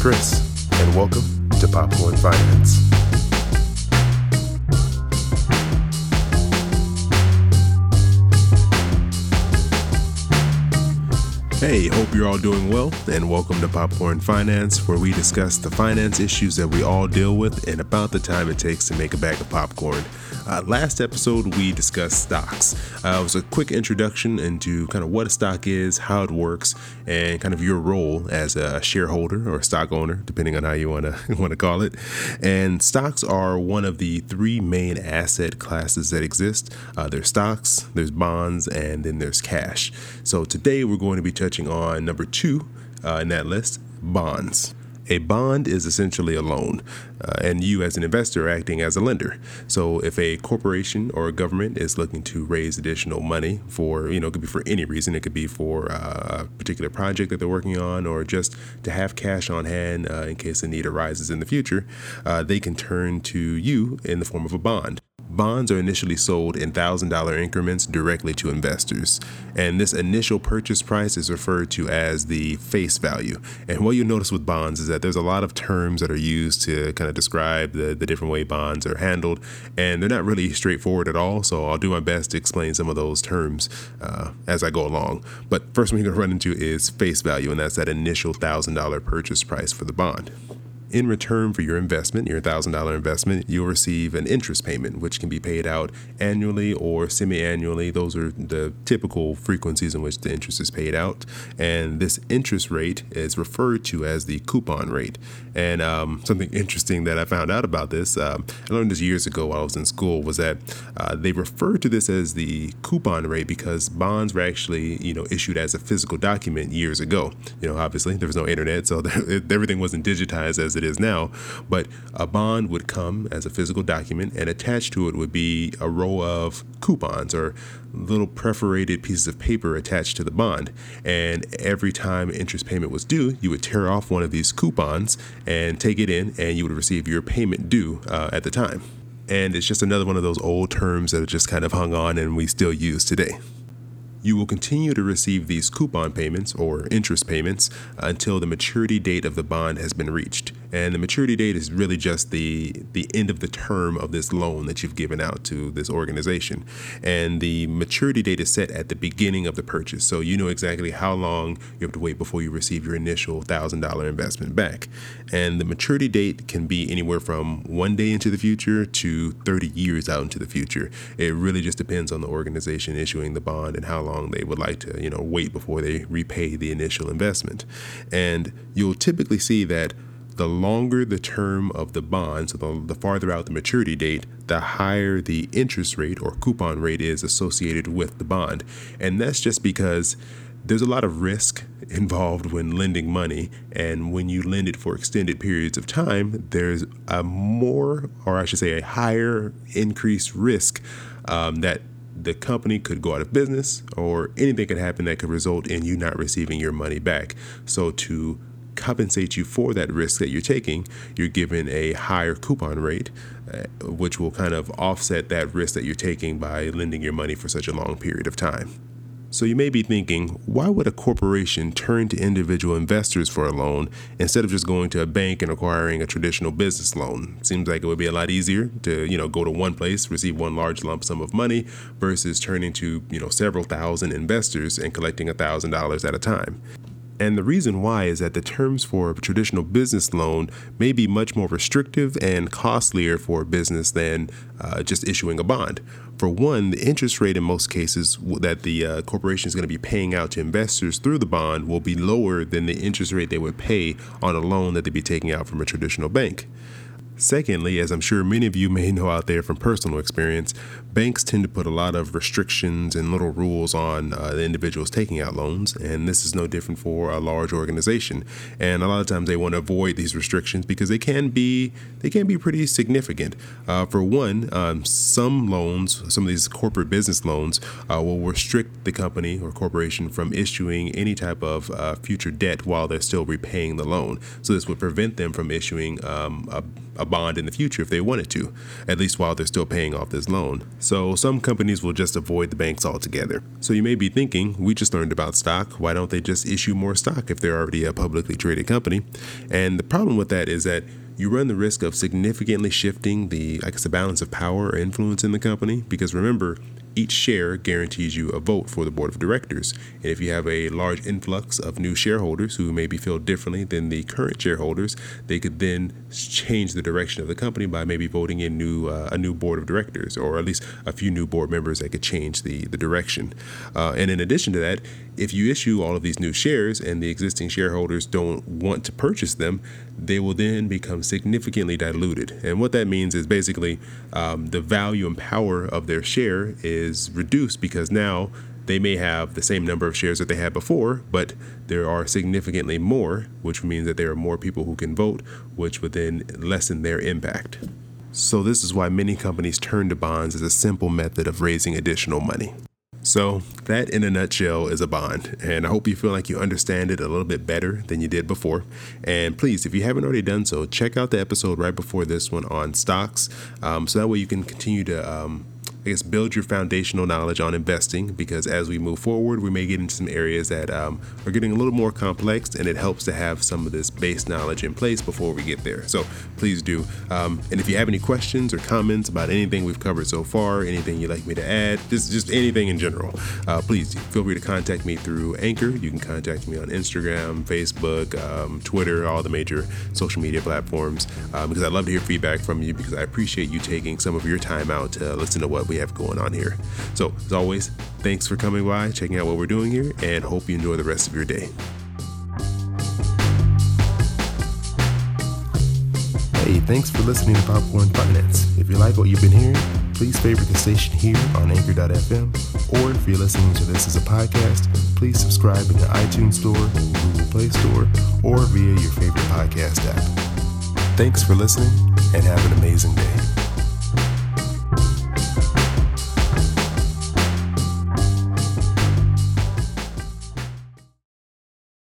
Chris, and welcome to Popcorn Finance. Hey, hope you're all doing well, and welcome to Popcorn Finance, where we discuss the finance issues that we all deal with and about the time it takes to make a bag of popcorn. Uh, last episode, we discussed stocks. Uh, it was a quick introduction into kind of what a stock is, how it works, and kind of your role as a shareholder or stock owner, depending on how you want to want to call it. And stocks are one of the three main asset classes that exist. Uh, there's stocks, there's bonds, and then there's cash. So today we're going to be touching on number two uh, in that list, bonds. A bond is essentially a loan, uh, and you, as an investor, are acting as a lender. So, if a corporation or a government is looking to raise additional money for, you know, it could be for any reason, it could be for uh, a particular project that they're working on, or just to have cash on hand uh, in case a need arises in the future, uh, they can turn to you in the form of a bond. Bonds are initially sold in $1,000 increments directly to investors, and this initial purchase price is referred to as the face value. And what you'll notice with bonds is that there's a lot of terms that are used to kind of describe the, the different way bonds are handled, and they're not really straightforward at all. So I'll do my best to explain some of those terms uh, as I go along. But first one you're going to run into is face value, and that's that initial $1,000 purchase price for the bond. In return for your investment, your $1,000 investment, you'll receive an interest payment, which can be paid out annually or semi annually. Those are the typical frequencies in which the interest is paid out. And this interest rate is referred to as the coupon rate. And um, something interesting that I found out about this, um, I learned this years ago while I was in school, was that uh, they refer to this as the coupon rate because bonds were actually, you know, issued as a physical document years ago. You know, obviously there was no internet, so everything wasn't digitized as it is now, but a bond would come as a physical document, and attached to it would be a row of coupons or little perforated pieces of paper attached to the bond. And every time interest payment was due, you would tear off one of these coupons and take it in, and you would receive your payment due uh, at the time. And it's just another one of those old terms that just kind of hung on and we still use today you will continue to receive these coupon payments or interest payments until the maturity date of the bond has been reached. And the maturity date is really just the the end of the term of this loan that you've given out to this organization. And the maturity date is set at the beginning of the purchase. So you know exactly how long you have to wait before you receive your initial $1000 investment back. And the maturity date can be anywhere from 1 day into the future to 30 years out into the future. It really just depends on the organization issuing the bond and how long they would like to, you know, wait before they repay the initial investment. And you'll typically see that the longer the term of the bond, so the, the, farther out the maturity date, the higher the interest rate or coupon rate is associated with the bond. And that's just because there's a lot of risk involved when lending money. And when you lend it for extended periods of time, there's a more, or I should say, a higher increased risk um, that the company could go out of business or anything could happen that could result in you not receiving your money back. So, to compensate you for that risk that you're taking, you're given a higher coupon rate, uh, which will kind of offset that risk that you're taking by lending your money for such a long period of time. So you may be thinking, why would a corporation turn to individual investors for a loan instead of just going to a bank and acquiring a traditional business loan? Seems like it would be a lot easier to, you know, go to one place, receive one large lump sum of money versus turning to, you know, several thousand investors and collecting a thousand dollars at a time. And the reason why is that the terms for a traditional business loan may be much more restrictive and costlier for a business than uh, just issuing a bond. For one, the interest rate in most cases that the uh, corporation is going to be paying out to investors through the bond will be lower than the interest rate they would pay on a loan that they'd be taking out from a traditional bank. Secondly, as I'm sure many of you may know out there from personal experience, banks tend to put a lot of restrictions and little rules on uh, the individuals taking out loans, and this is no different for a large organization. And a lot of times they want to avoid these restrictions because they can be they can be pretty significant. Uh, for one, um, some loans, some of these corporate business loans, uh, will restrict the company or corporation from issuing any type of uh, future debt while they're still repaying the loan. So this would prevent them from issuing um, a, a bond in the future if they wanted to, at least while they're still paying off this loan. So some companies will just avoid the banks altogether. So you may be thinking, we just learned about stock. Why don't they just issue more stock if they're already a publicly traded company? And the problem with that is that you run the risk of significantly shifting the, I guess, the balance of power or influence in the company. Because remember, each share guarantees you a vote for the board of directors. And if you have a large influx of new shareholders who maybe feel differently than the current shareholders, they could then change the direction of the company by maybe voting in new uh, a new board of directors or at least a few new board members that could change the the direction. Uh, and in addition to that, if you issue all of these new shares and the existing shareholders don't want to purchase them, they will then become significantly diluted. And what that means is basically um, the value and power of their share is reduced because now they may have the same number of shares that they had before, but there are significantly more, which means that there are more people who can vote, which would then lessen their impact. So, this is why many companies turn to bonds as a simple method of raising additional money. So, that in a nutshell is a bond. And I hope you feel like you understand it a little bit better than you did before. And please, if you haven't already done so, check out the episode right before this one on stocks. Um, so that way you can continue to um, I guess, build your foundational knowledge on investing because as we move forward, we may get into some areas that um, are getting a little more complex, and it helps to have some of this base knowledge in place before we get there. So please do. Um, and if you have any questions or comments about anything we've covered so far, anything you'd like me to add, just just anything in general, uh, please feel free to contact me through Anchor. You can contact me on Instagram, Facebook, um, Twitter, all the major social media platforms um, because I'd love to hear feedback from you because I appreciate you taking some of your time out to listen to what we have going on here. So, as always, thanks for coming by, checking out what we're doing here, and hope you enjoy the rest of your day. Hey, thanks for listening to Popcorn Finance. If you like what you've been hearing, please favorite the station here on Anchor.fm, or if you're listening to this as a podcast, please subscribe in the iTunes Store, Google Play Store, or via your favorite podcast app. Thanks for listening, and have an amazing day.